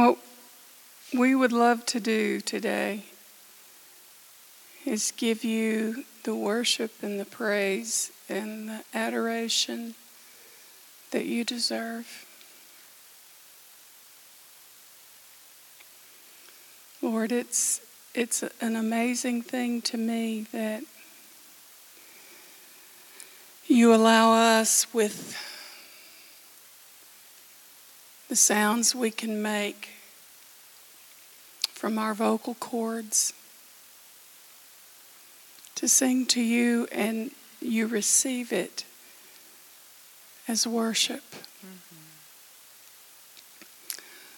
What we would love to do today is give you the worship and the praise and the adoration that you deserve. Lord, it's it's an amazing thing to me that you allow us with the sounds we can make from our vocal cords to sing to you and you receive it as worship. Mm-hmm.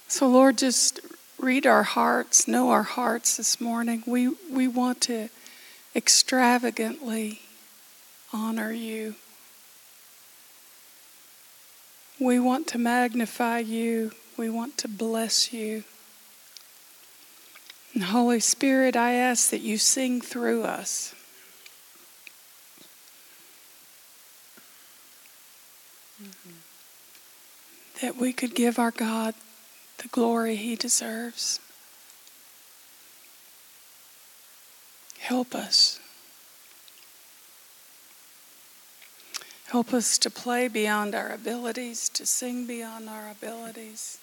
So, Lord, just read our hearts, know our hearts this morning. We, we want to extravagantly honor you. We want to magnify you. We want to bless you. And Holy Spirit, I ask that you sing through us. Mm-hmm. That we could give our God the glory he deserves. Help us. Help us to play beyond our abilities, to sing beyond our abilities,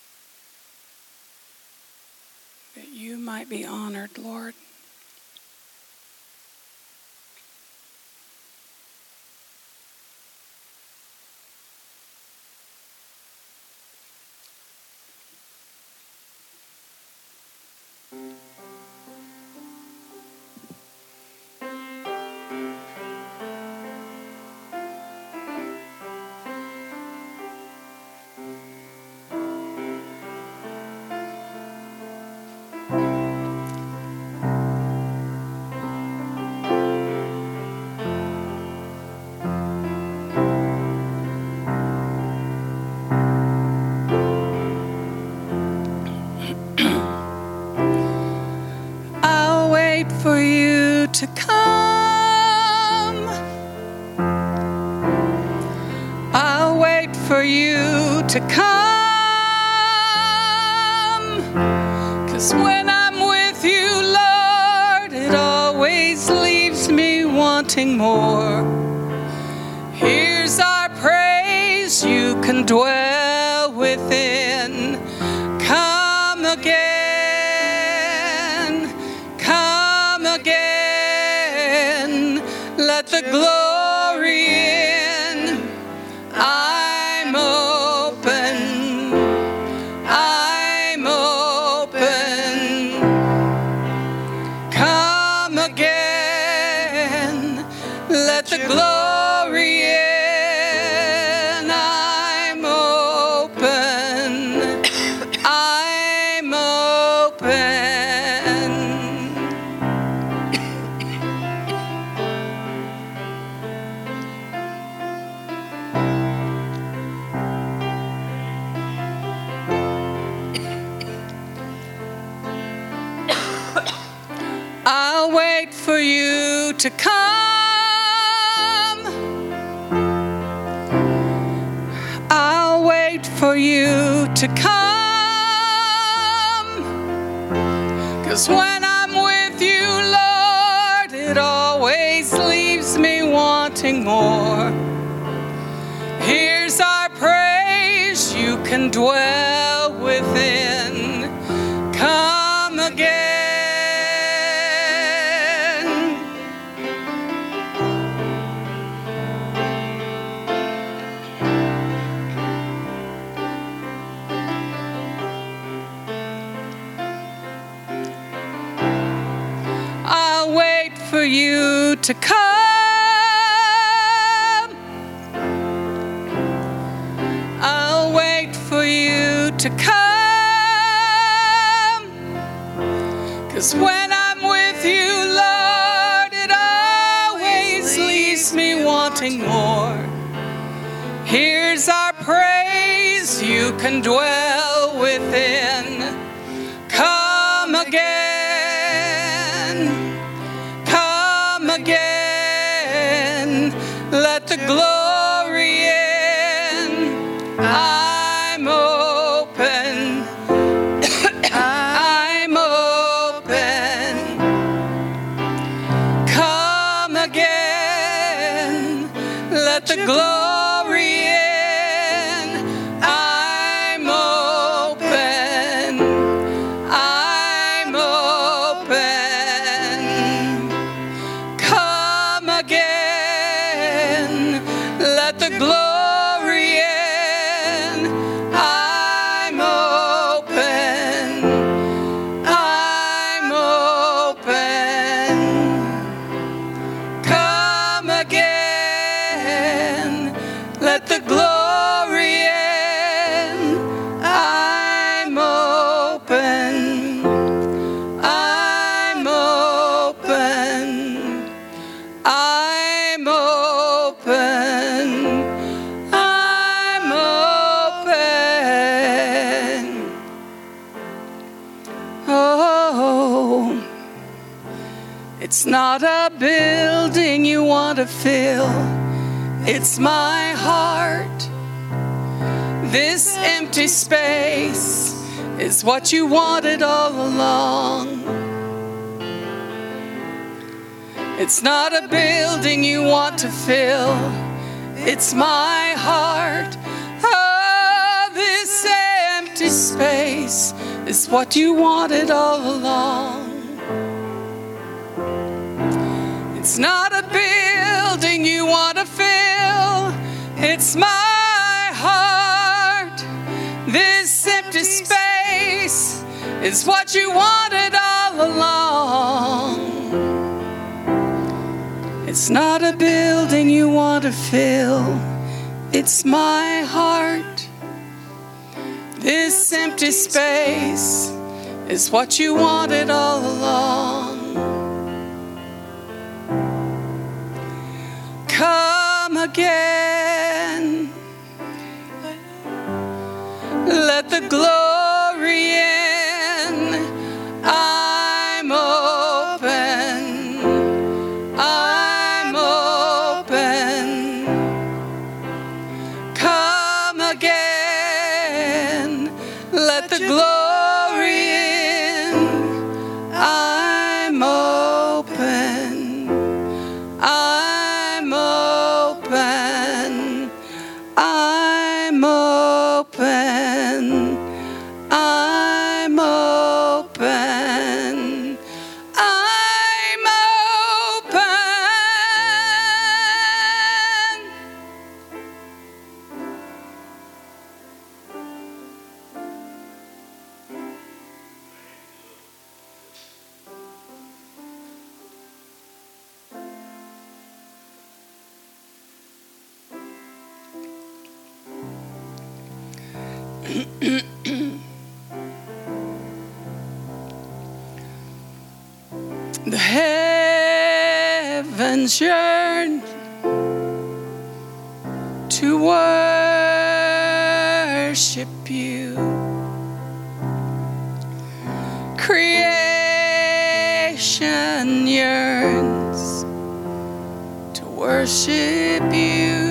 that you might be honored, Lord. To come. Cause when I'm with you, Lord, it always leaves me wanting more. Here's our praise, you can dwell within. Come again. Come again, let the glory to come. Cause when I'm with you, Lord, it always leaves me wanting more. Here's our praise, you can dwell you to come. I'll wait for you to come. Cause when I'm with you, Lord, it always leaves me wanting more. Here's our praise, you can dwell within. Not a building you want to fill, it's my heart. This empty space is what you wanted all along. It's not a building you want to fill, it's my heart. Oh, this empty space is what you wanted all along. It's not a building you want to fill, it's my heart. This empty space is what you wanted all along. It's not a building you want to fill, it's my heart. This empty space is what you wanted all along. Come again. Let the glory heavens yearn to worship you. Creation yearns to worship you.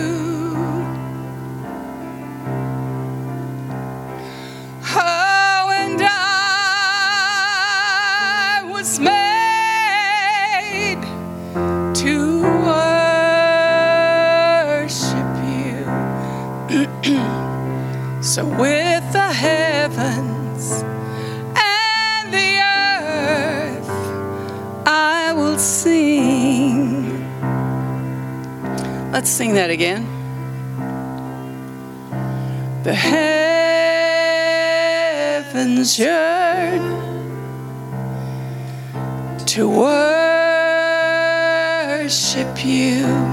So, with the heavens and the earth, I will sing. Let's sing that again. The heavens yearn to worship you.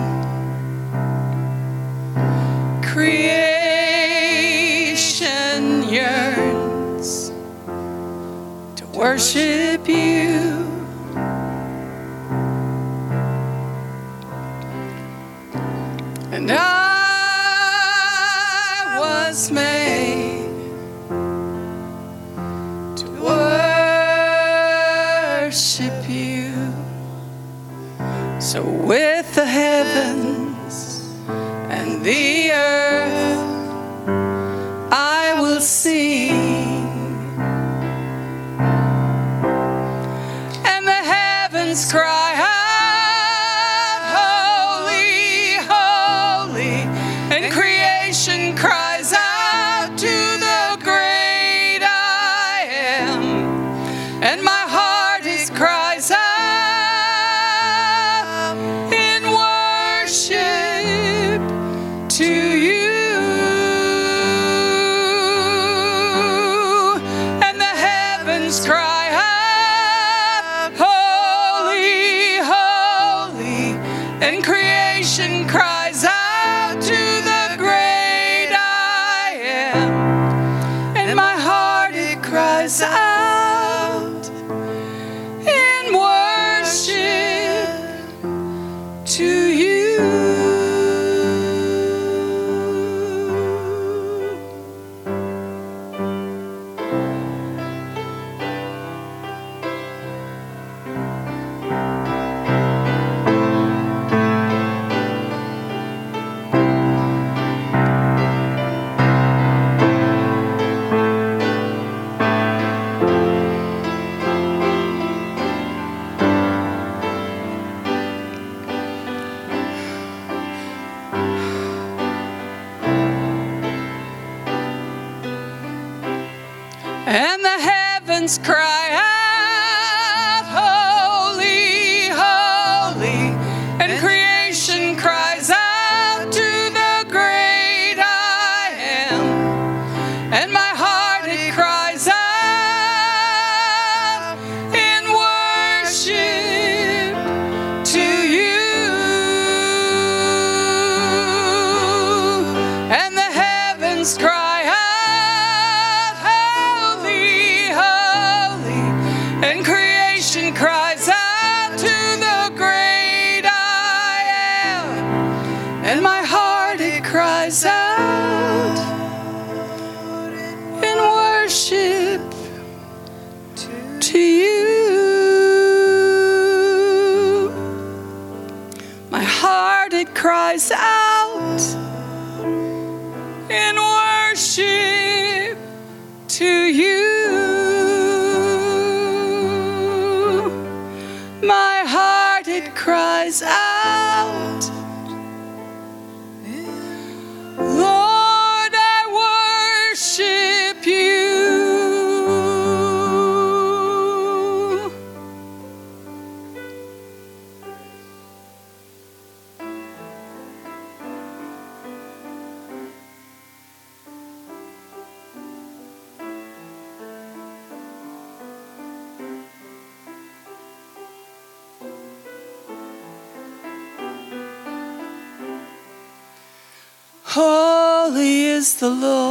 Worship you. Jesus Christ. the Lord.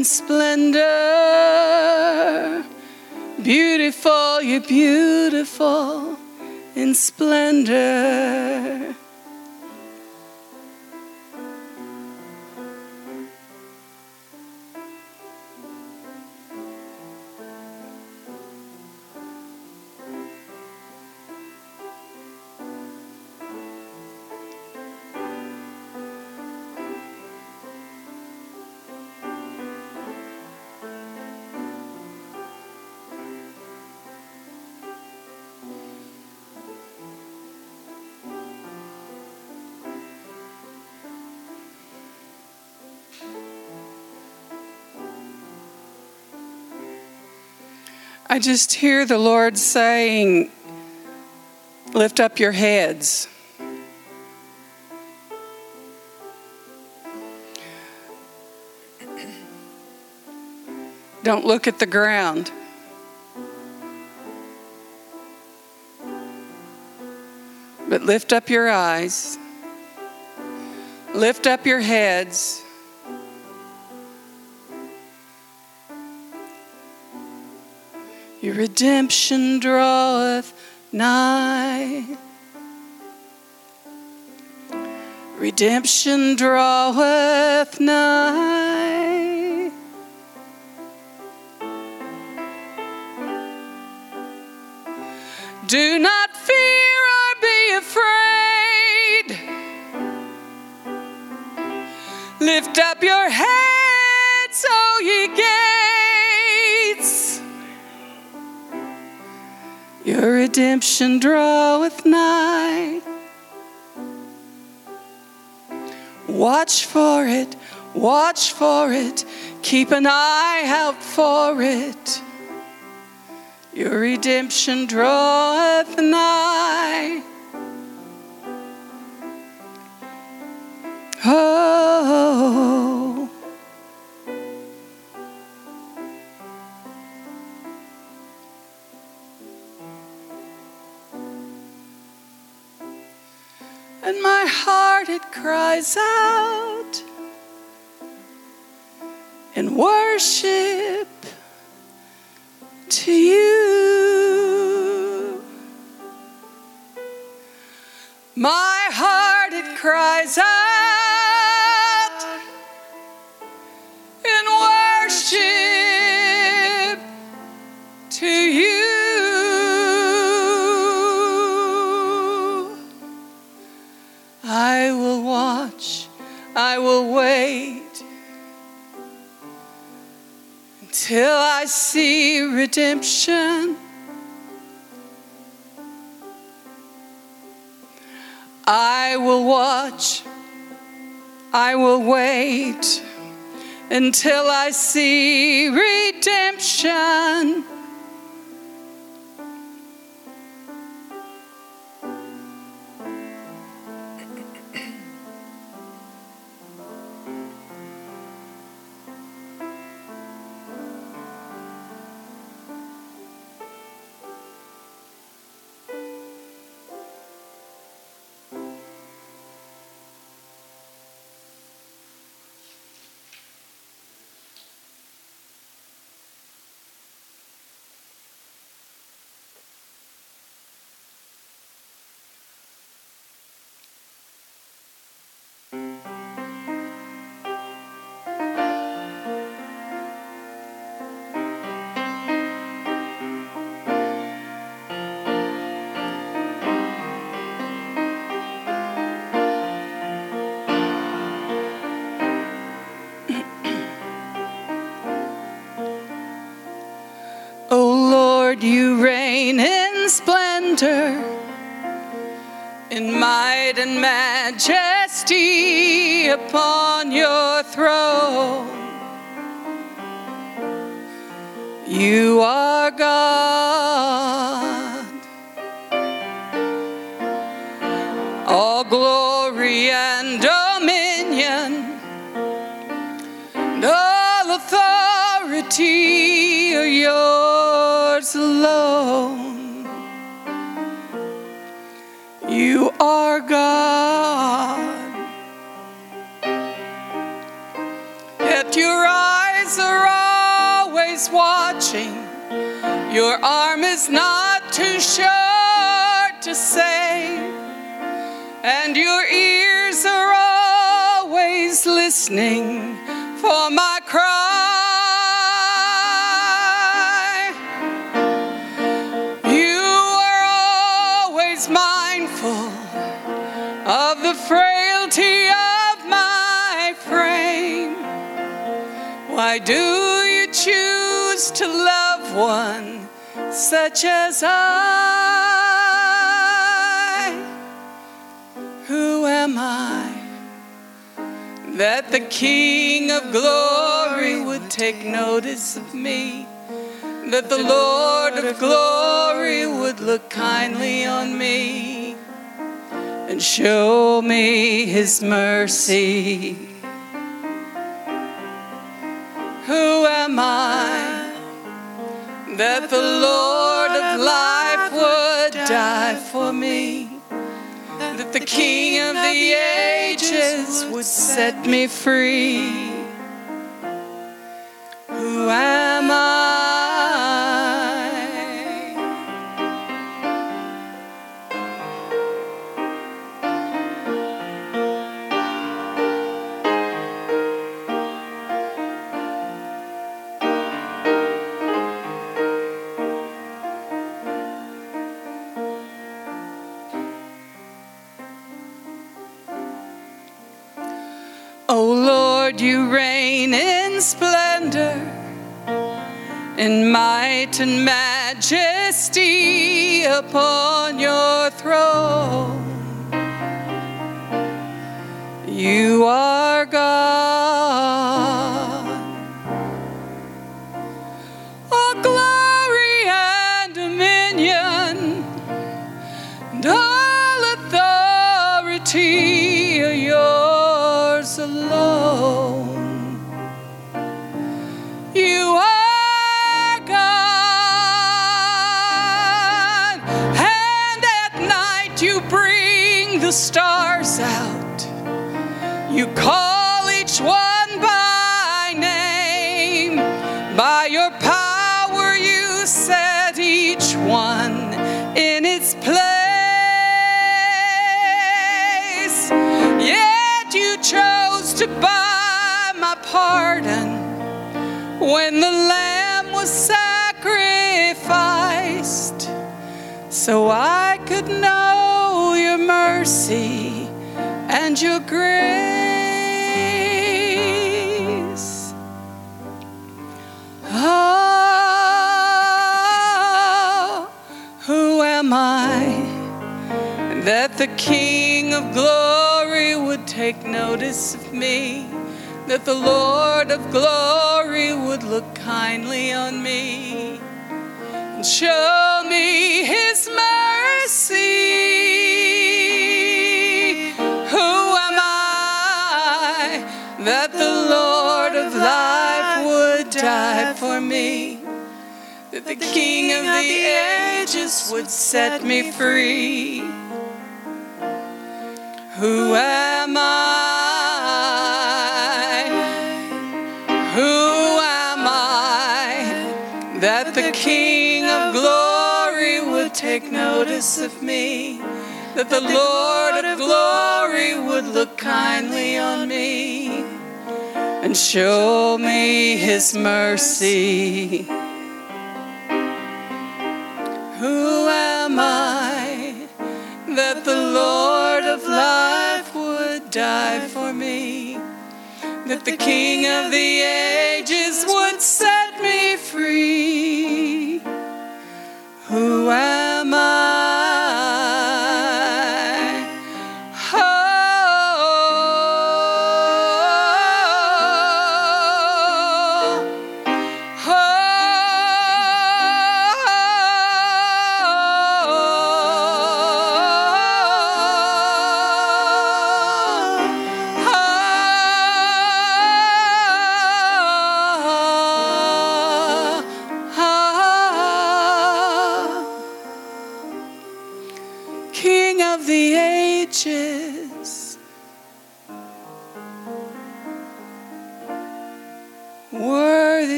In splendor. Beautiful, you're beautiful in splendor. I just hear the Lord saying, Lift up your heads. Don't look at the ground. But lift up your eyes, lift up your heads, redemption draweth nigh. Redemption draweth nigh. Do not Your redemption draweth nigh. Watch for it, watch for it, keep an eye out for it. Your redemption draweth nigh. Oh. Cries out in worship to you. Redemption. I will watch, I will wait until I see redemption. And majesty upon your throne. You are God. All glory and dominion and all authority watching. Your arm is not too short to save and your ears are always listening for my cry. You are always mindful of the frailty of my frame. Why do one such as I? Who am I that the King of glory would take notice of me? That the Lord of glory would look kindly on me and show me his mercy? Who am I that the Lord of life would die for me? that the King of the ages would set me free. Who am I? In might and majesty upon your throne. You are God. You call each one by name. By your power, you set each one in its place. Yet you chose to buy my pardon when the lamb was sacrificed, so I could know your mercy and your grace. Oh, who am I that the King of glory would take notice of me? That the Lord of glory would look kindly on me and show me his mercy. Who am I that the Lord of life for me? That the King of the ages would set me free. Who am I? Who am I that the King of glory would take notice of me? That the Lord of glory would look kindly on me and show me his mercy. Who am I that the Lord of life would die for me? That the King of the ages would set me free? Who am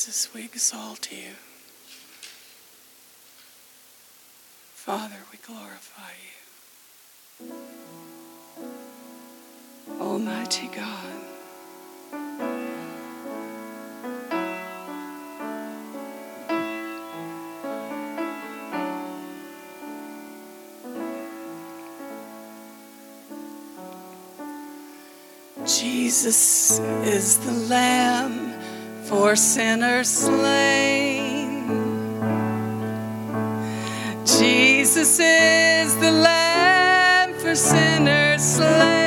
Jesus, we exalt you. Father, we glorify you. Almighty God. Jesus is the Lamb for sinners slain. Jesus is the Lamb for sinners slain.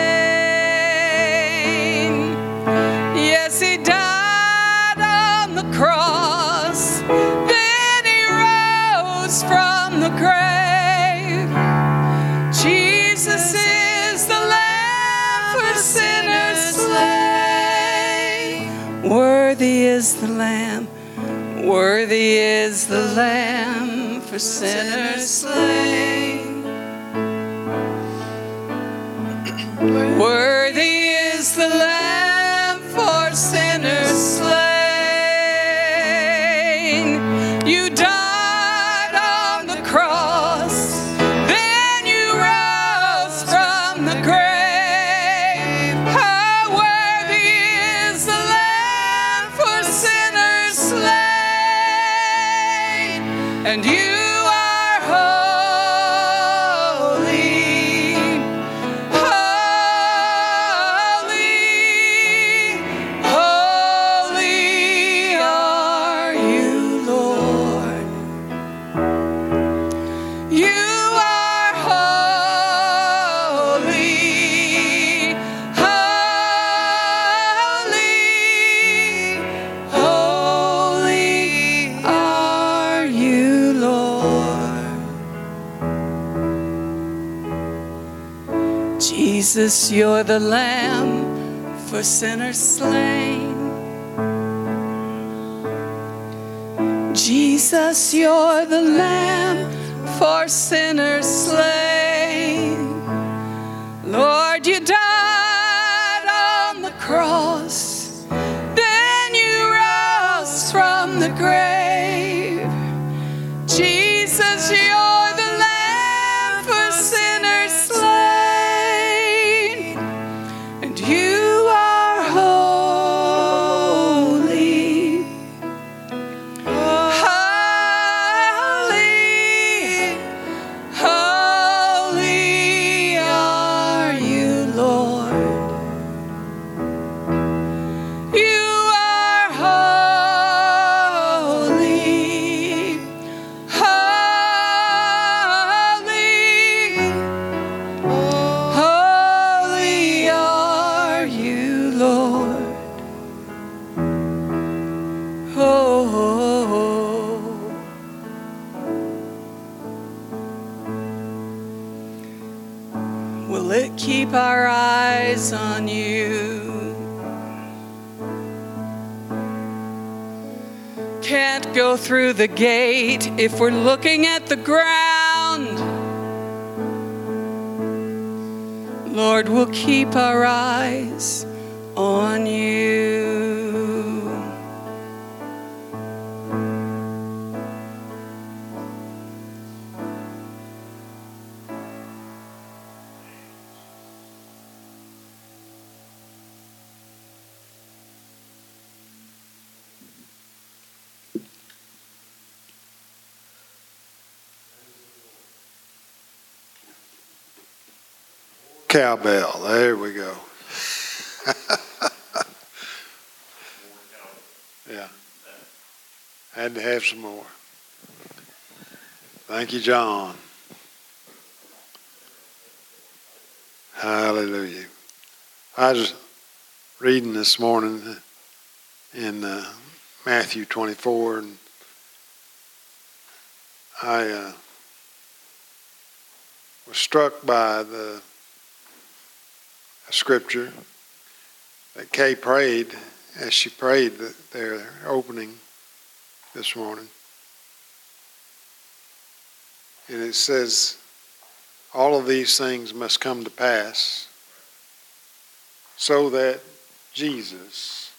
You're the lamb for sinners slain. Jesus, you're the lamb for sinners slain. Lord, if we're looking at the ground. Lord, we'll keep our eyes Cowbell, there we go. yeah. Had to have some more. Thank you, John. Hallelujah. I was reading this morning in uh, Matthew 24, and I uh, was struck by the scripture that Kay prayed as she prayed their opening this morning. And it says, all of these things must come to pass so that Jesus,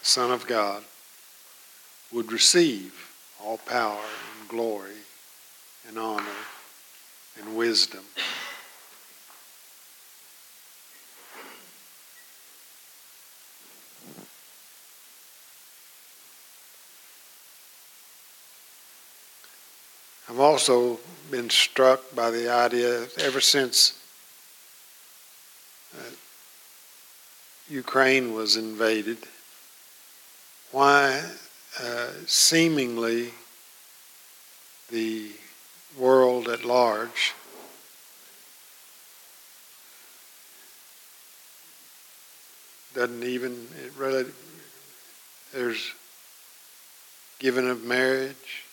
the Son of God, would receive all power and glory and honor and wisdom. I've also been struck by the idea ever since uh, Ukraine was invaded, why uh, seemingly the world at large doesn't even, it really, there's giving of marriage,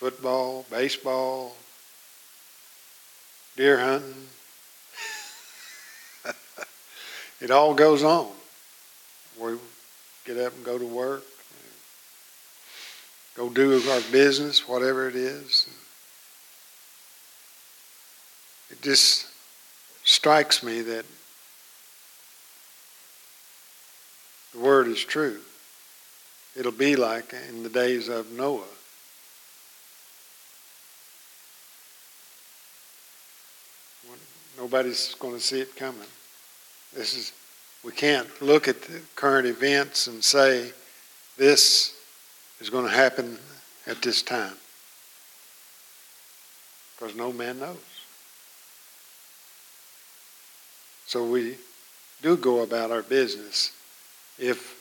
football, baseball, deer hunting. it all goes on. We get up and go to work, go do our business, whatever it is. It just strikes me that the word is true. It'll be like in the days of Noah. Nobody's going to see it coming. This is we can't look at the current events and say this is going to happen at this time because no man knows. So we do go about our business. If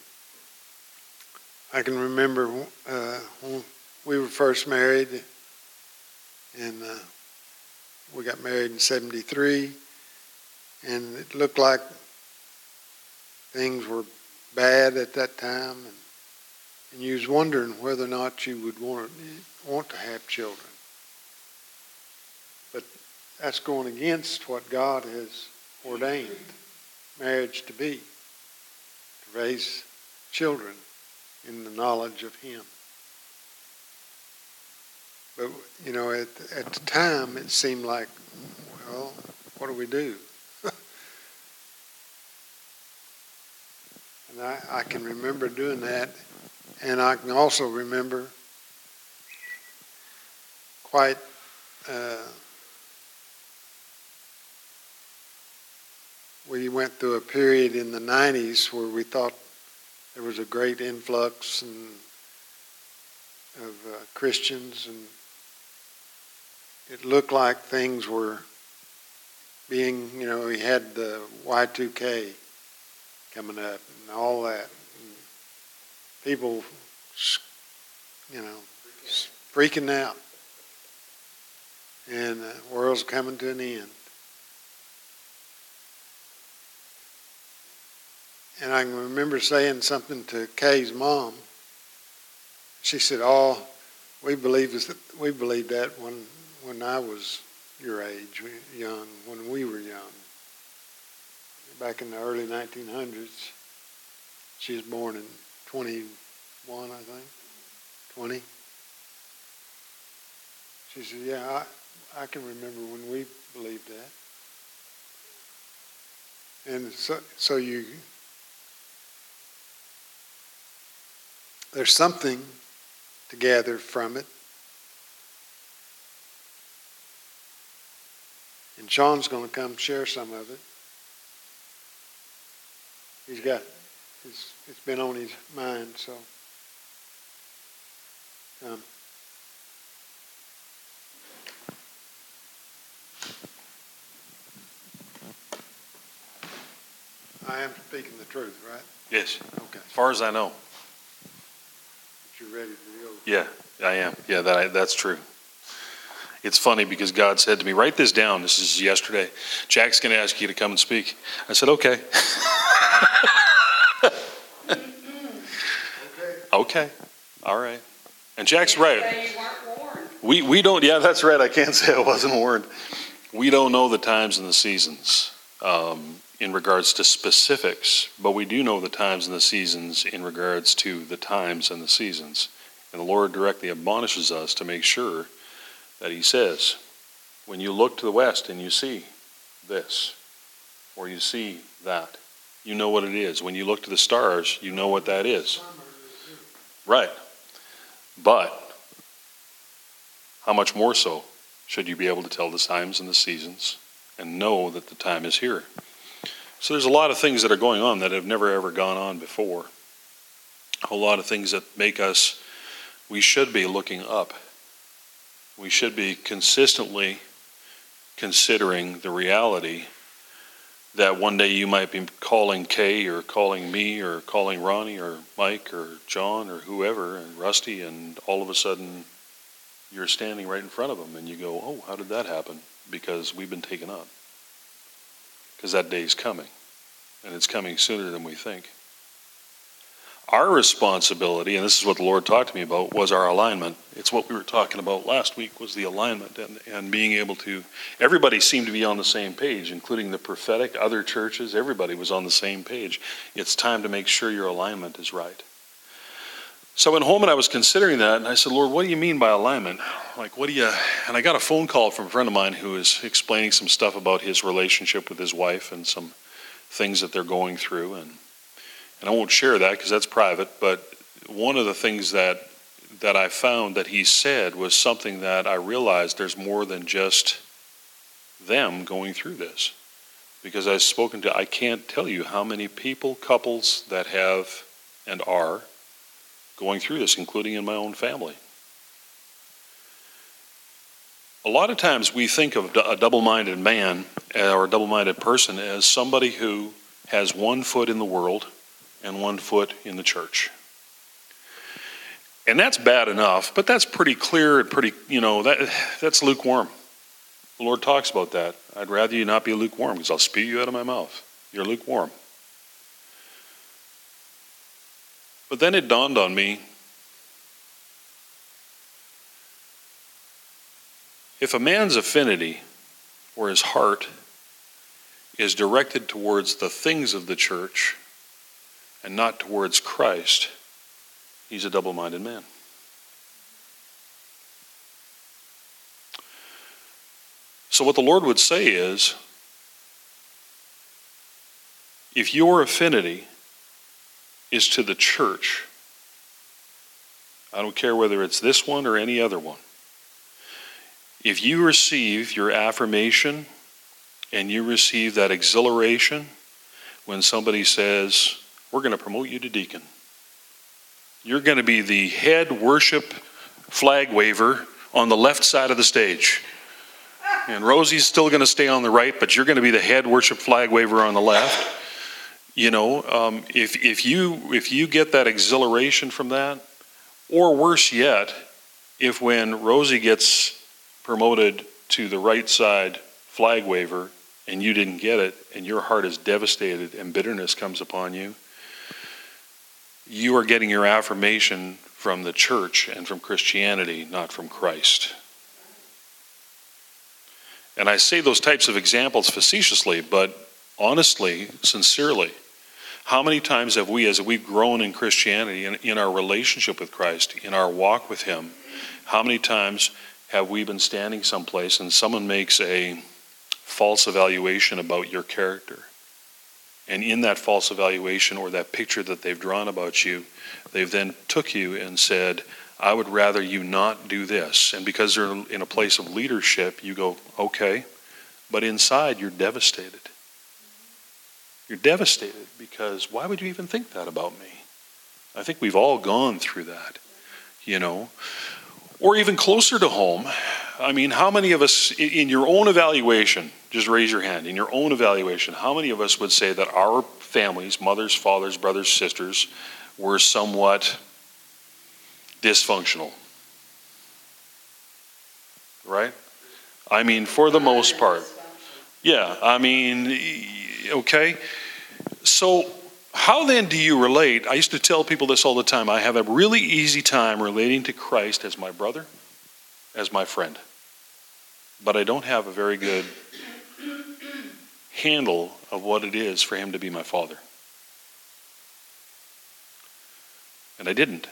I can remember uh, when we were first married, and uh, we got married in 73, and it looked like things were bad at that time, and, and you was wondering whether or not you would want want to have children. But that's going against what God has ordained marriage to be, to raise children in the knowledge of Him. But, you know, at, at the time, it seemed like, well, what do we do? and I, I can remember doing that. And I can also remember quite uh, we went through a period in the 90s where we thought there was a great influx and, of uh, Christians, and it looked like things were being, you know, we had the Y2K coming up and all that. And people, you know, freaking out. And the world's coming to an end. And I remember saying something to Kay's mom. She said, "Oh, we believe we believed that when when I was your age, young, when we were young, back in the early 1900s. She was born in 21, I think, 20. She said, "Yeah, I I can remember when we believed that." And so, so you There's something to gather from it. And Sean's going to come share some of it. He's got, it's, it's been on his mind, so. Um, I am speaking the truth, right? Yes, Okay. as far as I know. You're ready to go. Yeah, I am. Yeah, that, I- that's true. It's funny because God said to me, write this down. This is yesterday. Jack's going to ask you to come and speak. I said, okay. Okay, all right. And Jack's right. Say you weren't warned. We, we don't, yeah, that's right. I can't say I wasn't warned. We don't know the times and the seasons um, in regards to specifics, but we do know the times and the seasons in regards to the times and the seasons. And the Lord directly admonishes us to make sure that He says, when you look to the west and you see this, or you see that, you know what it is. When you look to the stars, you know what that is. Right. But how much more so should you be able to tell the times and the seasons and know that the time is here? So there's a lot of things that are going on that have never ever gone on before. A lot of things that make us, we should be looking up. We should be consistently considering the reality that one day you might be calling Kay or calling me or calling Ronnie or Mike or John or whoever and Rusty, and all of a sudden you're standing right in front of them and you go, Oh, how did that happen? Because we've been taken up. Because that day's coming, and it's coming sooner than we think. Our responsibility, and this is what the Lord talked to me about, was our alignment. It's what we were talking about last week was the alignment and, and being able to everybody seemed to be on the same page, including the prophetic, other churches, everybody was on the same page. It's time to make sure your alignment is right. So I went home and I was considering that, and I said, Lord, what do you mean by alignment? Like, what do you. And I got a phone call from a friend of mine who was explaining some stuff about his relationship with his wife and some things that they're going through. And, and I won't share that because that's private, but one of the things that that I found that he said was something that I realized there's more than just them going through this. Because I've spoken to, I can't tell you how many people, couples that have and are going through this, including in my own family. A lot of times we think of a double minded man uh, or a double minded person as somebody who has one foot in the world and one foot in the church. And that's bad enough, but that's pretty clear and pretty, you know, that that's lukewarm. The Lord talks about that. I'd rather you not be lukewarm because I'll spew you out of my mouth. You're lukewarm. But then it dawned on me if a man's affinity or his heart is directed towards the things of the church and not towards Christ, he's a double minded man. So, what the Lord would say is if your affinity is to the church, I don't care whether it's this one or any other one. If you receive your affirmation and you receive that exhilaration when somebody says, We're going to promote you to deacon, you're going to be the head worship flag waver on the left side of the stage. And Rosie's still going to stay on the right, but you're going to be the head worship flag waver on the left. You know, um, if, if, you, if you get that exhilaration from that, or worse yet, if when Rosie gets promoted to the right side flag waver and you didn't get it and your heart is devastated and bitterness comes upon you, you are getting your affirmation from the church and from Christianity, not from Christ. And I say those types of examples facetiously, but honestly, sincerely, how many times have we, as we've grown in Christianity, in, in our relationship with Christ, in our walk with Him, how many times have we been standing someplace and someone makes a false evaluation about your character? And in that false evaluation or that picture that they've drawn about you, they've then took you and said, I would rather you not do this. And because they're in a place of leadership, you go, okay. But inside, you're devastated. You're devastated because why would you even think that about me? I think we've all gone through that, you know. Or even closer to home, I mean, how many of us, in your own evaluation, just raise your hand, in your own evaluation, how many of us would say that our families, mothers, fathers, brothers, sisters, were somewhat dysfunctional? Right? I mean, for the most part. Yeah, I mean, okay? So, how then do you relate? I used to tell people this all the time. I have a really easy time relating to Christ as my brother, as my friend. But I don't have a very good handle of what it is for him to be my father. And I didn't.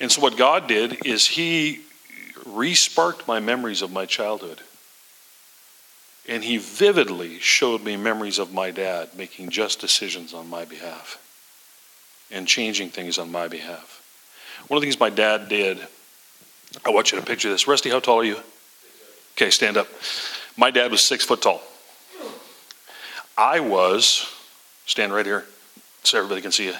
And so, what God did is He resparked my memories of my childhood. And he vividly showed me memories of my dad making just decisions on my behalf and changing things on my behalf. One of the things my dad did, I want you to picture this. Rusty, how tall are you? Okay, stand up. My dad was six foot tall. I was, stand right here so everybody can see you.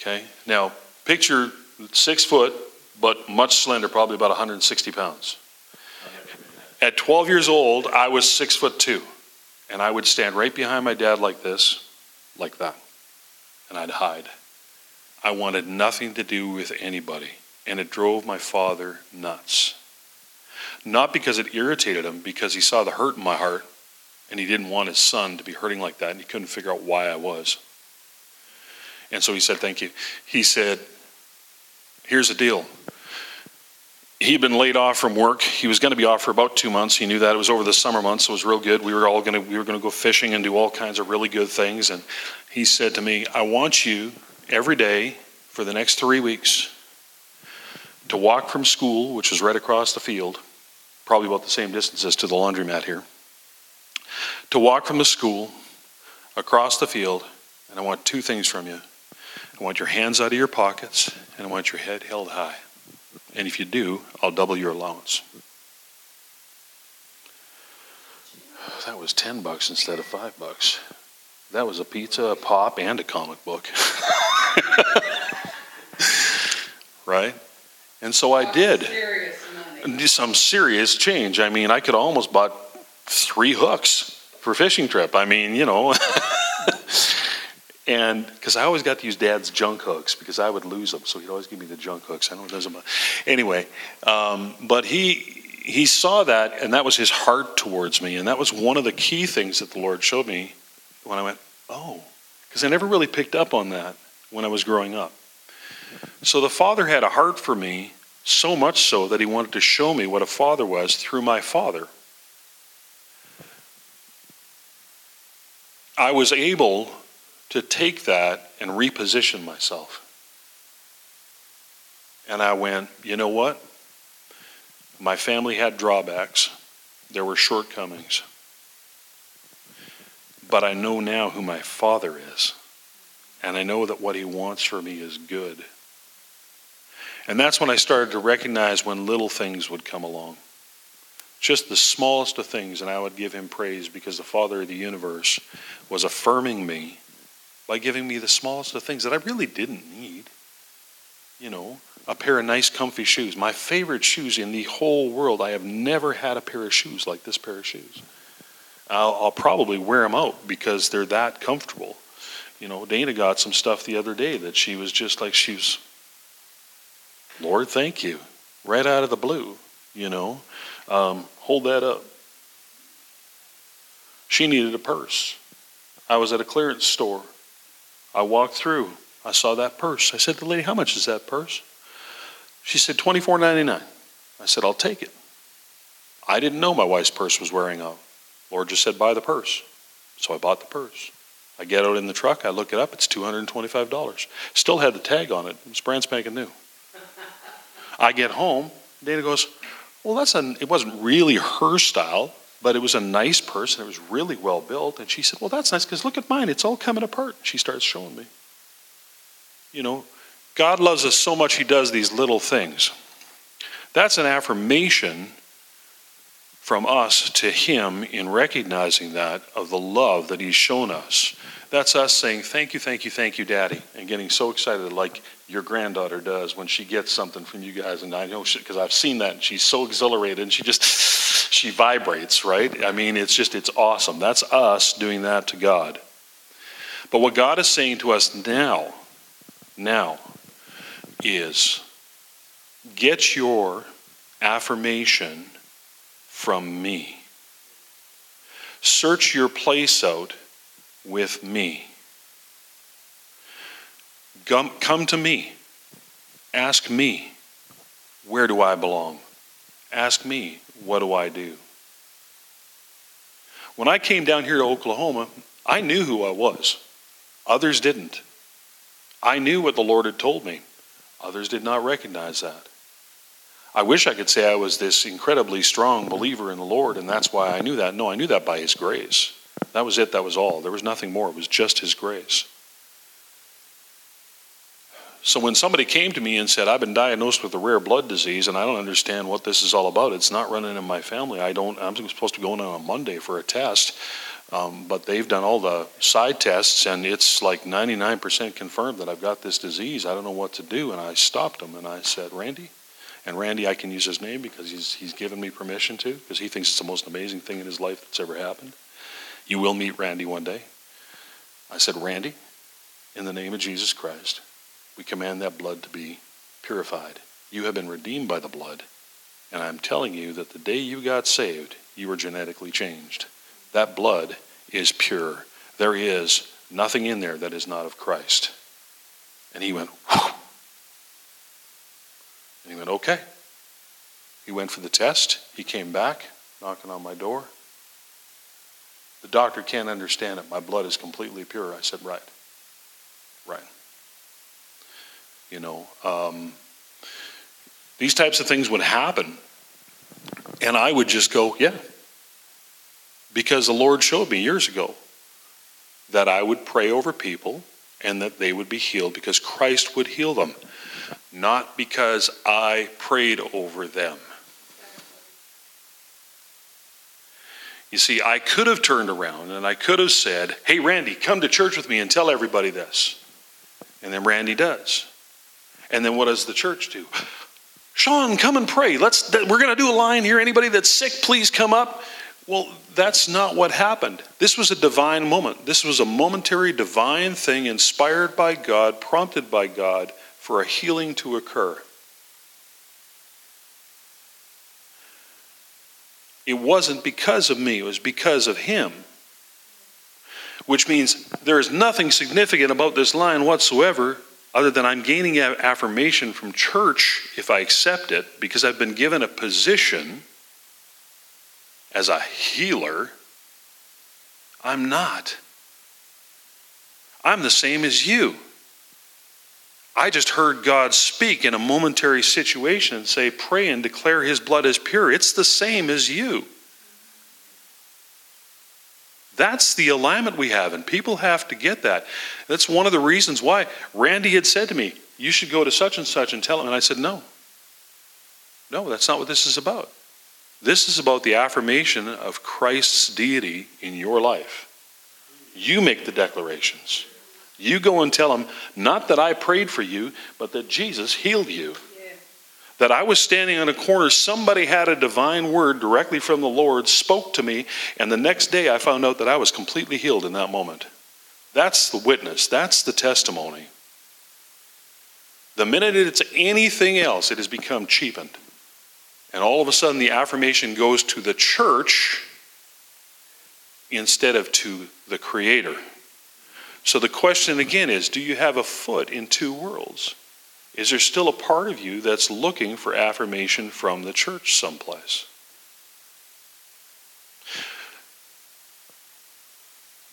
Okay, now picture six foot, but much slender, probably about 160 pounds. At 12 years old, I was six foot two, and I would stand right behind my dad like this, like that, and I'd hide. I wanted nothing to do with anybody, and it drove my father nuts. Not because it irritated him, because he saw the hurt in my heart, and he didn't want his son to be hurting like that, and he couldn't figure out why I was. And so he said, Thank you. He said, Here's the deal he'd been laid off from work. He was going to be off for about two months. He knew that it was over the summer months. So it was real good. We were all going to we were going to go fishing and do all kinds of really good things. And he said to me, "I want you every day for the next three weeks to walk from school, which was right across the field, probably about the same distance as to the laundromat here. To walk from the school across the field, and I want two things from you. I want your hands out of your pockets, and I want your head held high." And if you do, I'll double your allowance. That was 10 bucks instead of 5 bucks. That was a pizza, a pop, and a comic book. right? And so I did. Some serious change. I mean, I could almost bought three hooks for fishing trip. I mean, you know. And because I always got to use dad's junk hooks because I would lose them. So he'd always give me the junk hooks. I don't lose them. Anyway, um, but he, he saw that and that was his heart towards me. And that was one of the key things that the Lord showed me when I went, oh, because I never really picked up on that when I was growing up. So the Father had a heart for me, so much so that he wanted to show me what a father was through my father. I was able to take that and reposition myself. And I went, you know what? My family had drawbacks, there were shortcomings. But I know now who my father is. And I know that what he wants for me is good. And that's when I started to recognize when little things would come along. Just the smallest of things, and I would give him praise because the Father of the universe was affirming me by giving me the smallest of things that I really didn't need. You know, a pair of nice, comfy shoes. My favorite shoes in the whole world. I have never had a pair of shoes like this pair of shoes. I'll, I'll probably wear them out because they're that comfortable. You know, Dana got some stuff the other day that she was just like, she was, Lord, thank you. Right out of the blue, you know. Um, hold that up. She needed a purse. I was at a clearance store. I walked through. I saw that purse. I said to the lady, How much is that purse? She said, $24.99. I said, I'll take it. I didn't know my wife's purse was wearing out. Lord just said, Buy the purse. So I bought the purse. I get out in the truck, I look it up, it's $225. Still had the tag on it. It's brand spanking new. I get home, Dana goes, Well, that's an, it wasn't really her style, but it was a nice person. it was really well built. And she said, Well, that's nice because look at mine, it's all coming apart. She starts showing me. You know, God loves us so much, He does these little things. That's an affirmation from us to Him in recognizing that of the love that He's shown us. That's us saying, Thank you, thank you, thank you, Daddy, and getting so excited like your granddaughter does when she gets something from you guys. And I know because I've seen that, and she's so exhilarated, and she just, she vibrates, right? I mean, it's just, it's awesome. That's us doing that to God. But what God is saying to us now, now, is get your affirmation from me. Search your place out with me. Come, to me. Ask me, where do I belong? Ask me, what do I do? When I came down here to Oklahoma, I knew who I was. Others didn't. I knew what the Lord had told me. Others did not recognize that. I wish I could say I was this incredibly strong believer in the Lord, and that's why I knew that. No, I knew that by His grace. That was it, that was all. There was nothing more, it was just His grace. So when somebody came to me and said, I've been diagnosed with a rare blood disease and I don't understand what this is all about, it's not running in my family. I don't, I'm supposed to go in on a Monday for a test. Um, but they've done all the side tests, and it's like 99% confirmed that I've got this disease. I don't know what to do. And I stopped them and I said, Randy, and Randy, I can use his name because he's, he's given me permission to, because he thinks it's the most amazing thing in his life that's ever happened. You will meet Randy one day. I said, Randy, in the name of Jesus Christ, we command that blood to be purified. You have been redeemed by the blood, and I'm telling you that the day you got saved, you were genetically changed. That blood is pure. There is nothing in there that is not of Christ. And he went, Whew. And he went, okay. He went for the test. He came back, knocking on my door. The doctor can't understand it. My blood is completely pure. I said, right. Right. You know, um, these types of things would happen. And I would just go, yeah, because the Lord showed me years ago that I would pray over people and that they would be healed because Christ would heal them, not because I prayed over them. You see, I could have turned around and I could have said, Hey, Randy, come to church with me and tell everybody this. And then Randy does. And then what does the church do? Sean, come and pray. Let's we're going to do a line here. Anybody that's sick, please come up. Well, that's not what happened. This was a divine moment. This was a momentary divine thing inspired by God, prompted by God for a healing to occur. It wasn't because of me, it was because of Him. Which means there is nothing significant about this line whatsoever other than I'm gaining affirmation from church if I accept it because I've been given a position as a healer. I'm not. I'm the same as you. I just heard God speak in a momentary situation and say, Pray and declare his blood is pure. It's the same as you. That's the alignment we have, and people have to get that. That's one of the reasons why Randy had said to me, You should go to such and such and tell him. And I said, No. No, that's not what this is about. This is about the affirmation of Christ's deity in your life. You make the declarations. You go and tell them, not that I prayed for you, but that Jesus healed you. That I was standing on a corner, somebody had a divine word directly from the Lord, spoke to me, and the next day I found out that I was completely healed in that moment. That's the witness, that's the testimony. The minute it's anything else, it has become cheapened. And all of a sudden, the affirmation goes to the church instead of to the Creator. So the question again is do you have a foot in two worlds? Is there still a part of you that's looking for affirmation from the church someplace?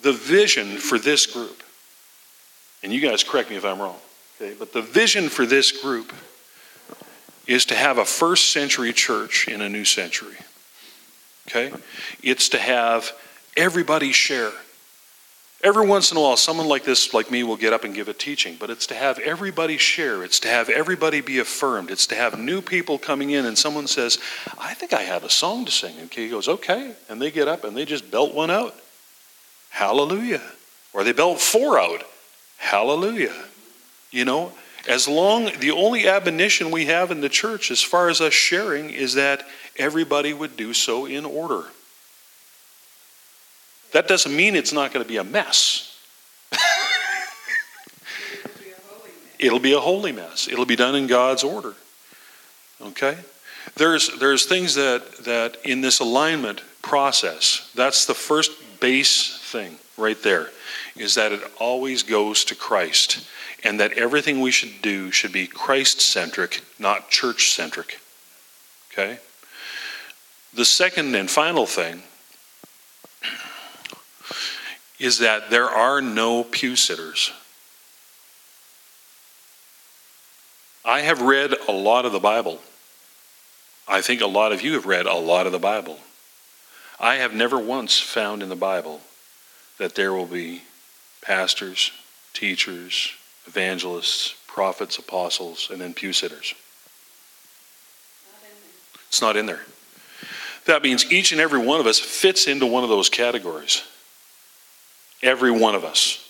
The vision for this group, and you guys correct me if I'm wrong, okay, but the vision for this group is to have a first century church in a new century. Okay? It's to have everybody share. Every once in a while, someone like this, like me, will get up and give a teaching, but it's to have everybody share. It's to have everybody be affirmed. It's to have new people coming in, and someone says, I think I have a song to sing. And he goes, Okay. And they get up and they just belt one out. Hallelujah. Or they belt four out. Hallelujah. You know, as long, the only admonition we have in the church as far as us sharing is that everybody would do so in order. That doesn't mean it's not going to be a mess. It'll be a holy mess. It'll be done in God's order. Okay? There's, there's things that, that in this alignment process, that's the first base thing right there, is that it always goes to Christ and that everything we should do should be Christ centric, not church centric. Okay? The second and final thing is that there are no pew sitters. I have read a lot of the Bible. I think a lot of you have read a lot of the Bible. I have never once found in the Bible that there will be pastors, teachers, evangelists, prophets, apostles, and then pew sitters. It's not in there. That means each and every one of us fits into one of those categories. Every one of us.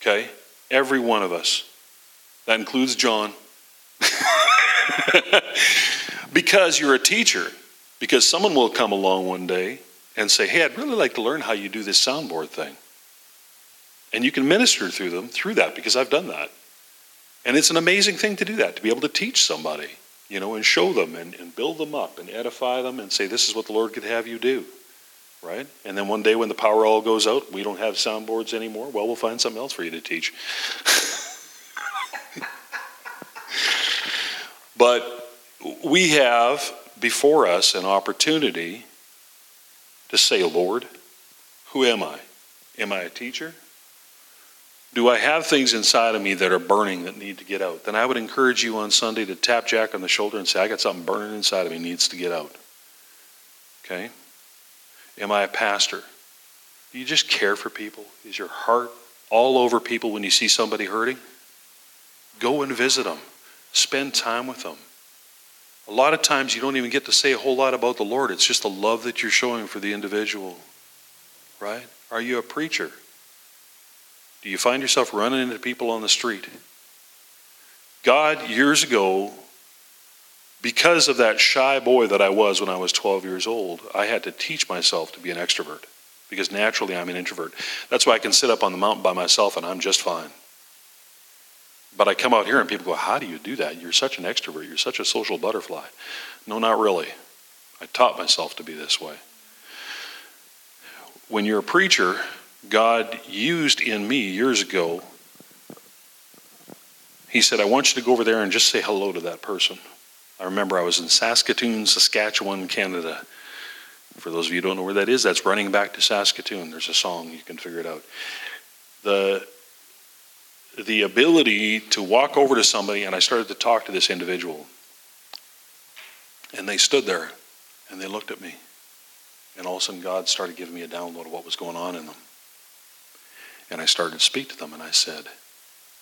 Okay? Every one of us. That includes John. because you're a teacher. Because someone will come along one day and say, Hey, I'd really like to learn how you do this soundboard thing. And you can minister through them through that because I've done that. And it's an amazing thing to do that, to be able to teach somebody, you know, and show them and, and build them up and edify them and say, this is what the Lord could have you do. Right? And then one day when the power all goes out, we don't have soundboards anymore. Well, we'll find something else for you to teach. but we have before us an opportunity to say, Lord, who am I? Am I a teacher? do I have things inside of me that are burning that need to get out? Then I would encourage you on Sunday to tap Jack on the shoulder and say, I got something burning inside of me needs to get out. Okay? Am I a pastor? Do you just care for people? Is your heart all over people when you see somebody hurting? Go and visit them. Spend time with them. A lot of times you don't even get to say a whole lot about the Lord. It's just the love that you're showing for the individual. Right? Are you a preacher? Do you find yourself running into people on the street? God, years ago, because of that shy boy that I was when I was 12 years old, I had to teach myself to be an extrovert because naturally I'm an introvert. That's why I can sit up on the mountain by myself and I'm just fine. But I come out here and people go, How do you do that? You're such an extrovert. You're such a social butterfly. No, not really. I taught myself to be this way. When you're a preacher, God used in me years ago. He said, I want you to go over there and just say hello to that person. I remember I was in Saskatoon, Saskatchewan, Canada. For those of you who don't know where that is, that's running back to Saskatoon. There's a song, you can figure it out. The the ability to walk over to somebody and I started to talk to this individual. And they stood there and they looked at me. And all of a sudden, God started giving me a download of what was going on in them. And I started to speak to them and I said,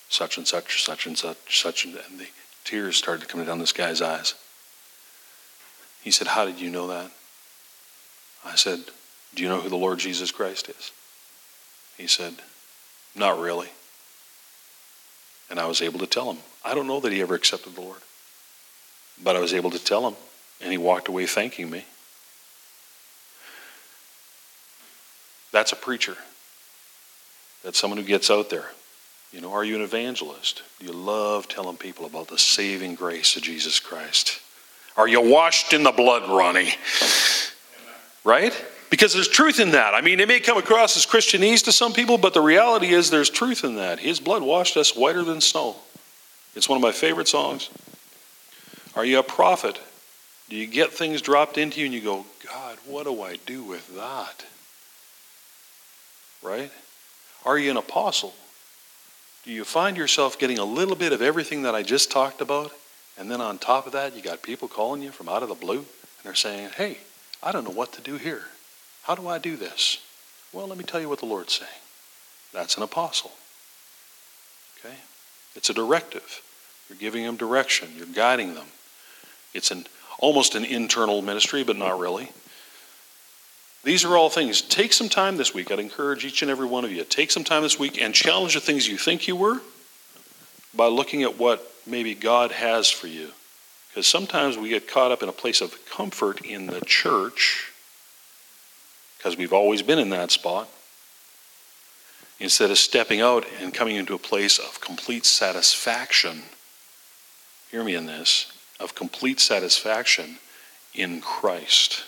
such and such, such and such, such and, and the tears started coming down this guy's eyes. He said, How did you know that? I said, Do you know who the Lord Jesus Christ is? He said, Not really. And I was able to tell him. I don't know that he ever accepted the Lord. But I was able to tell him, and he walked away thanking me. That's a preacher. That's someone who gets out there. You know, are you an evangelist? Do you love telling people about the saving grace of Jesus Christ? Are you washed in the blood, Ronnie? Right? Because there's truth in that. I mean, it may come across as Christianese to some people, but the reality is there's truth in that. His blood washed us whiter than snow. It's one of my favorite songs. Are you a prophet? Do you get things dropped into you and you go, God, what do I do with that? Right? Are you an apostle? Do you find yourself getting a little bit of everything that I just talked about? And then on top of that, you got people calling you from out of the blue, and they're saying, Hey, I don't know what to do here. How do I do this? Well, let me tell you what the Lord's saying. That's an apostle. Okay? It's a directive. You're giving them direction, you're guiding them. It's an almost an internal ministry, but not really. These are all things. Take some time this week. I'd encourage each and every one of you. Take some time this week and challenge the things you think you were by looking at what maybe God has for you. Because sometimes we get caught up in a place of comfort in the church because we've always been in that spot instead of stepping out and coming into a place of complete satisfaction. Hear me in this of complete satisfaction in Christ.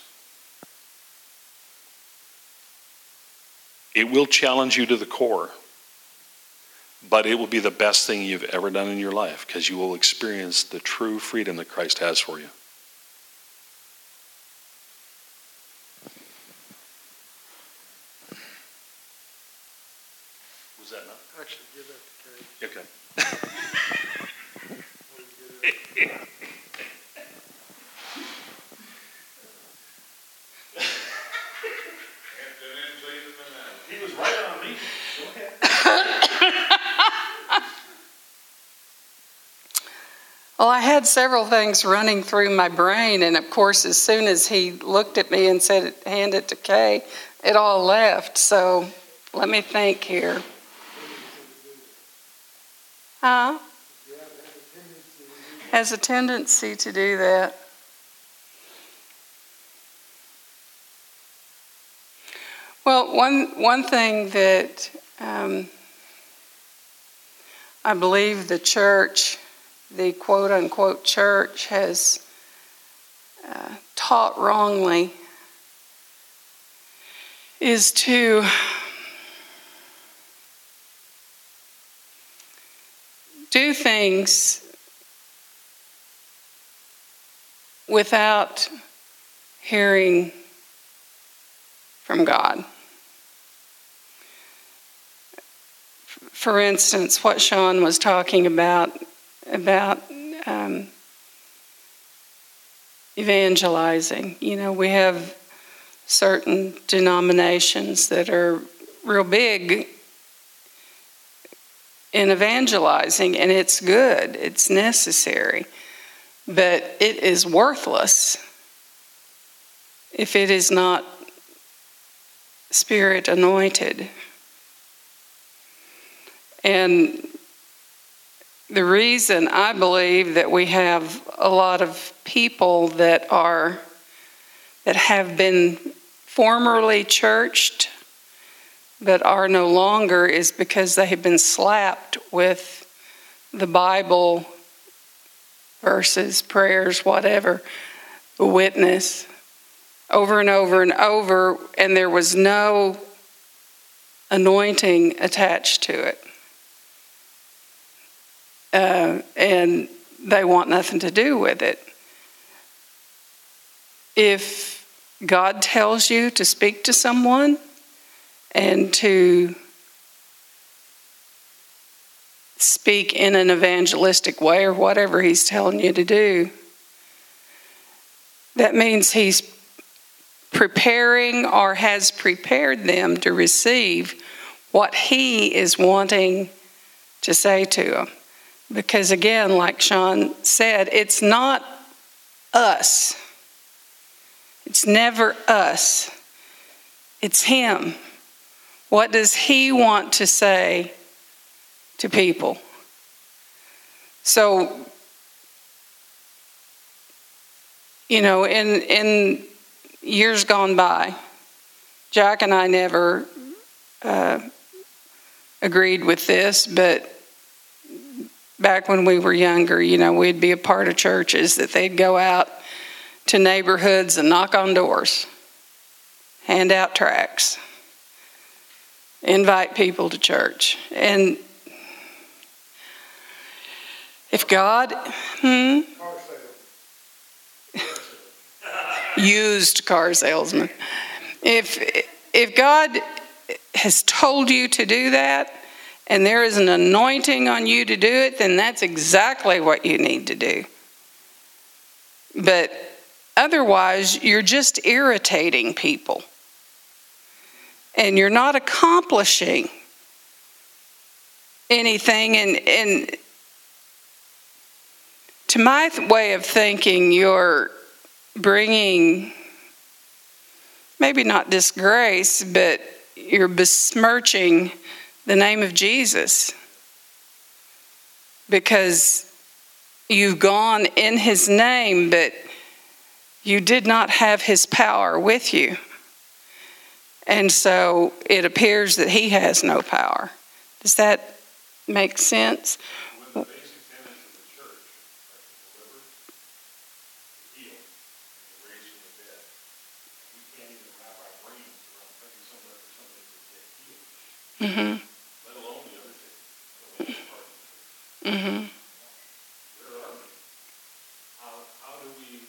It will challenge you to the core, but it will be the best thing you've ever done in your life because you will experience the true freedom that Christ has for you. Was that enough? Actually, give that to Kate. Okay. Well, I had several things running through my brain, and of course, as soon as he looked at me and said, "Hand it to Kay," it all left. So, let me think here. Huh? Has a tendency to do that. Well, one one thing that um, I believe the church the quote unquote church has uh, taught wrongly is to do things without hearing from God. For instance, what Sean was talking about about um, evangelizing. You know, we have certain denominations that are real big in evangelizing, and it's good, it's necessary, but it is worthless if it is not spirit anointed. And the reason I believe that we have a lot of people that are that have been formerly churched but are no longer is because they have been slapped with the Bible verses, prayers, whatever, witness over and over and over, and there was no anointing attached to it uh, and they want nothing to do with it. If God tells you to speak to someone and to speak in an evangelistic way or whatever he's telling you to do, that means he's preparing or has prepared them to receive what he is wanting to say to them. Because again, like Sean said, it's not us. It's never us. It's him. What does he want to say to people? So, you know, in in years gone by, Jack and I never uh, agreed with this, but back when we were younger, you know, we'd be a part of churches that they'd go out to neighborhoods and knock on doors, hand out tracts, invite people to church. And if God, hmm? used car salesman. If if God has told you to do that and there is an anointing on you to do it, then that's exactly what you need to do. But otherwise, you're just irritating people. And you're not accomplishing anything and and to my way of thinking, you're bringing maybe not disgrace, but you're besmirching the name of Jesus because you've gone in his name, but you did not have his power with you. And so it appears that he has no power. Does that make sense? Mm-hmm. How, how do we,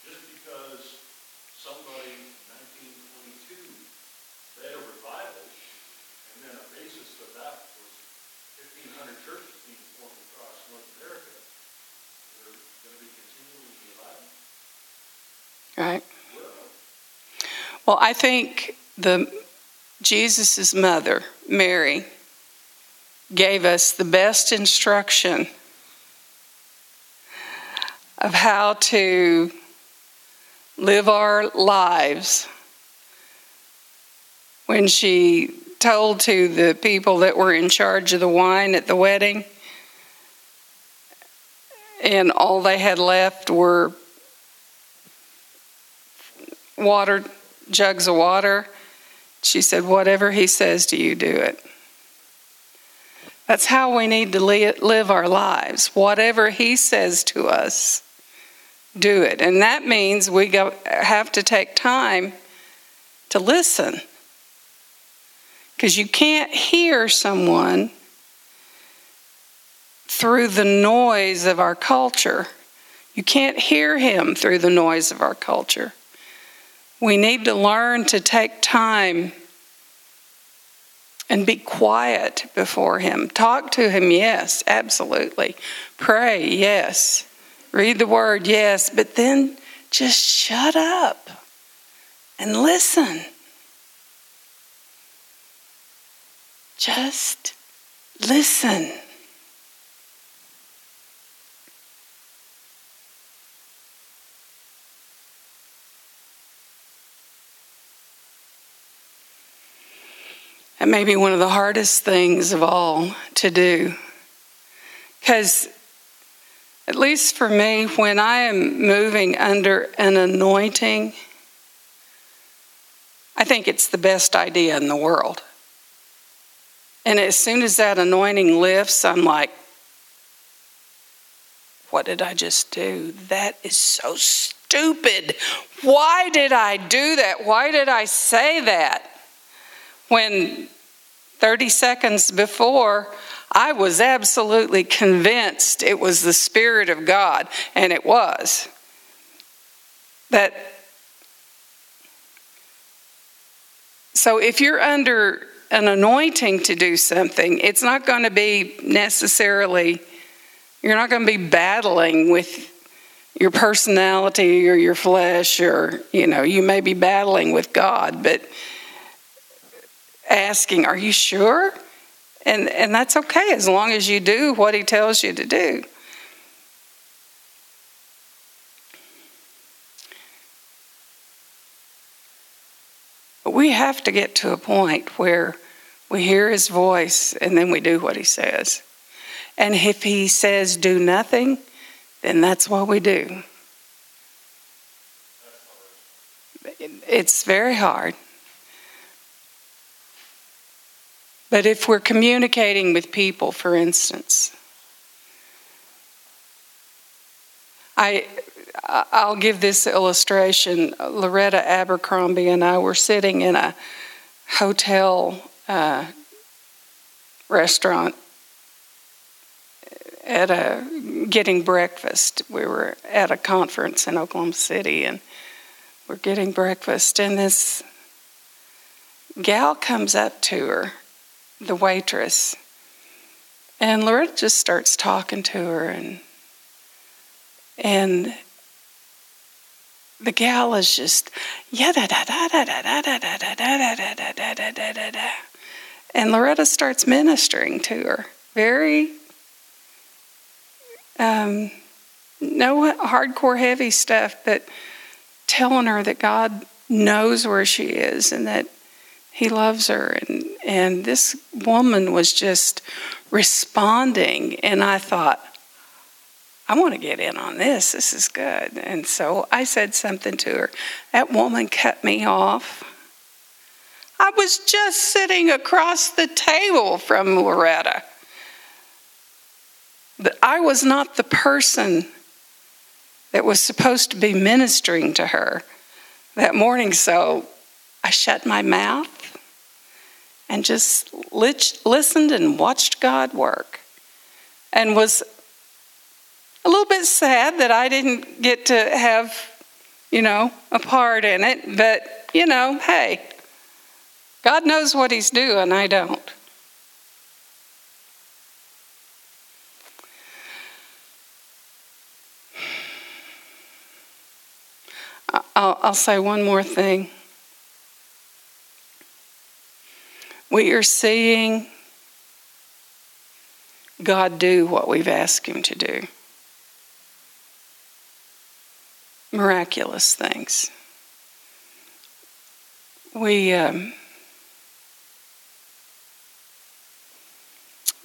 just because somebody in nineteen twenty-two led a revival, and then a basis of that was fifteen hundred churches being formed across North America, they're gonna be continually divided? Right. Well, I think the Jesus' mother, Mary, gave us the best instruction of how to live our lives when she told to the people that were in charge of the wine at the wedding, and all they had left were water, jugs of water. She said, Whatever he says to you, do it. That's how we need to live our lives. Whatever he says to us, do it. And that means we go, have to take time to listen. Because you can't hear someone through the noise of our culture. You can't hear him through the noise of our culture. We need to learn to take time and be quiet before Him. Talk to Him, yes, absolutely. Pray, yes. Read the Word, yes. But then just shut up and listen. Just listen. That may be one of the hardest things of all to do. Because, at least for me, when I am moving under an anointing, I think it's the best idea in the world. And as soon as that anointing lifts, I'm like, what did I just do? That is so stupid. Why did I do that? Why did I say that? When 30 seconds before, I was absolutely convinced it was the Spirit of God, and it was. That so if you're under an anointing to do something, it's not going to be necessarily, you're not going to be battling with your personality or your flesh, or, you know, you may be battling with God, but asking, Are you sure? And, and that's okay as long as you do what He tells you to do. But we have to get to a point where we hear his voice and then we do what he says. And if he says do nothing, then that's what we do. It's very hard. But if we're communicating with people, for instance, I I'll give this illustration. Loretta Abercrombie and I were sitting in a hotel uh, restaurant at a getting breakfast. We were at a conference in Oklahoma City and we're getting breakfast and this gal comes up to her, the waitress, and Loretta just starts talking to her and and the gal is just yeah da da da da da da da da da da da da da da and Loretta starts ministering to her very um, no hardcore heavy stuff but telling her that God knows where she is and that he loves her and and this woman was just responding and I thought I want to get in on this. This is good. And so I said something to her. That woman cut me off. I was just sitting across the table from Loretta. But I was not the person that was supposed to be ministering to her that morning. So I shut my mouth and just listened and watched God work and was a little bit sad that I didn't get to have, you know, a part in it, but, you know, hey, God knows what He's doing, I don't. I'll, I'll say one more thing. We are seeing God do what we've asked Him to do. miraculous things. We um,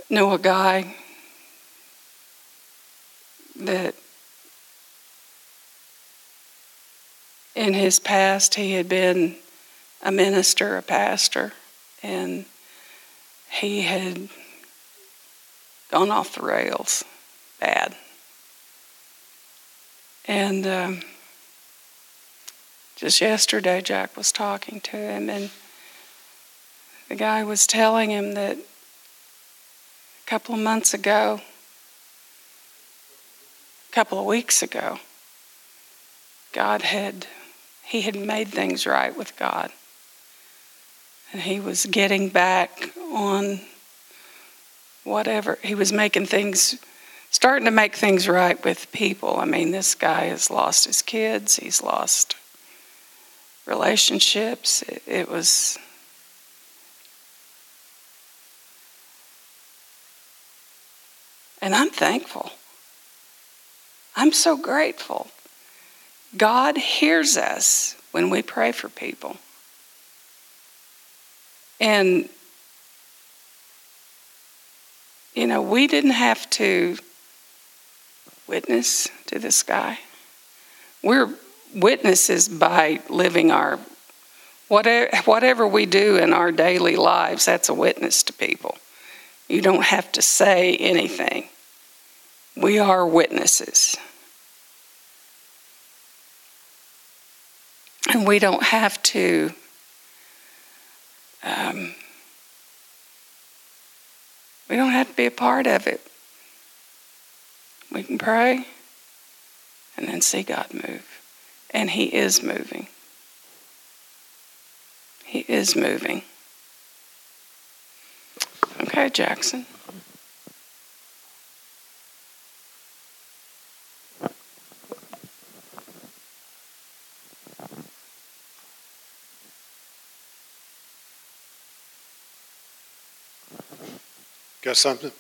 know a guy that in his past he had been a minister, a pastor, and he had gone off the rails bad. And um, just yesterday, Jack was talking to him, and the guy was telling him that a couple of months ago, a couple of weeks ago, God had, he had made things right with God. And he was getting back on whatever, he was making things starting to make things right with people. I mean, this guy has lost his kids, he's lost relationships. It, it was. And I'm thankful. I'm so grateful. God hears us when we pray for people. And, you know, we didn't have to witness to this guy. We're witnesses by living our whatever, whatever we do in our daily lives, that's a witness to people. You don't have to say anything. We are witnesses. And we don't have to um, we don't have to be a part of it. We can pray and then see God move. And He is moving. He is moving. Okay, Jackson. Got something?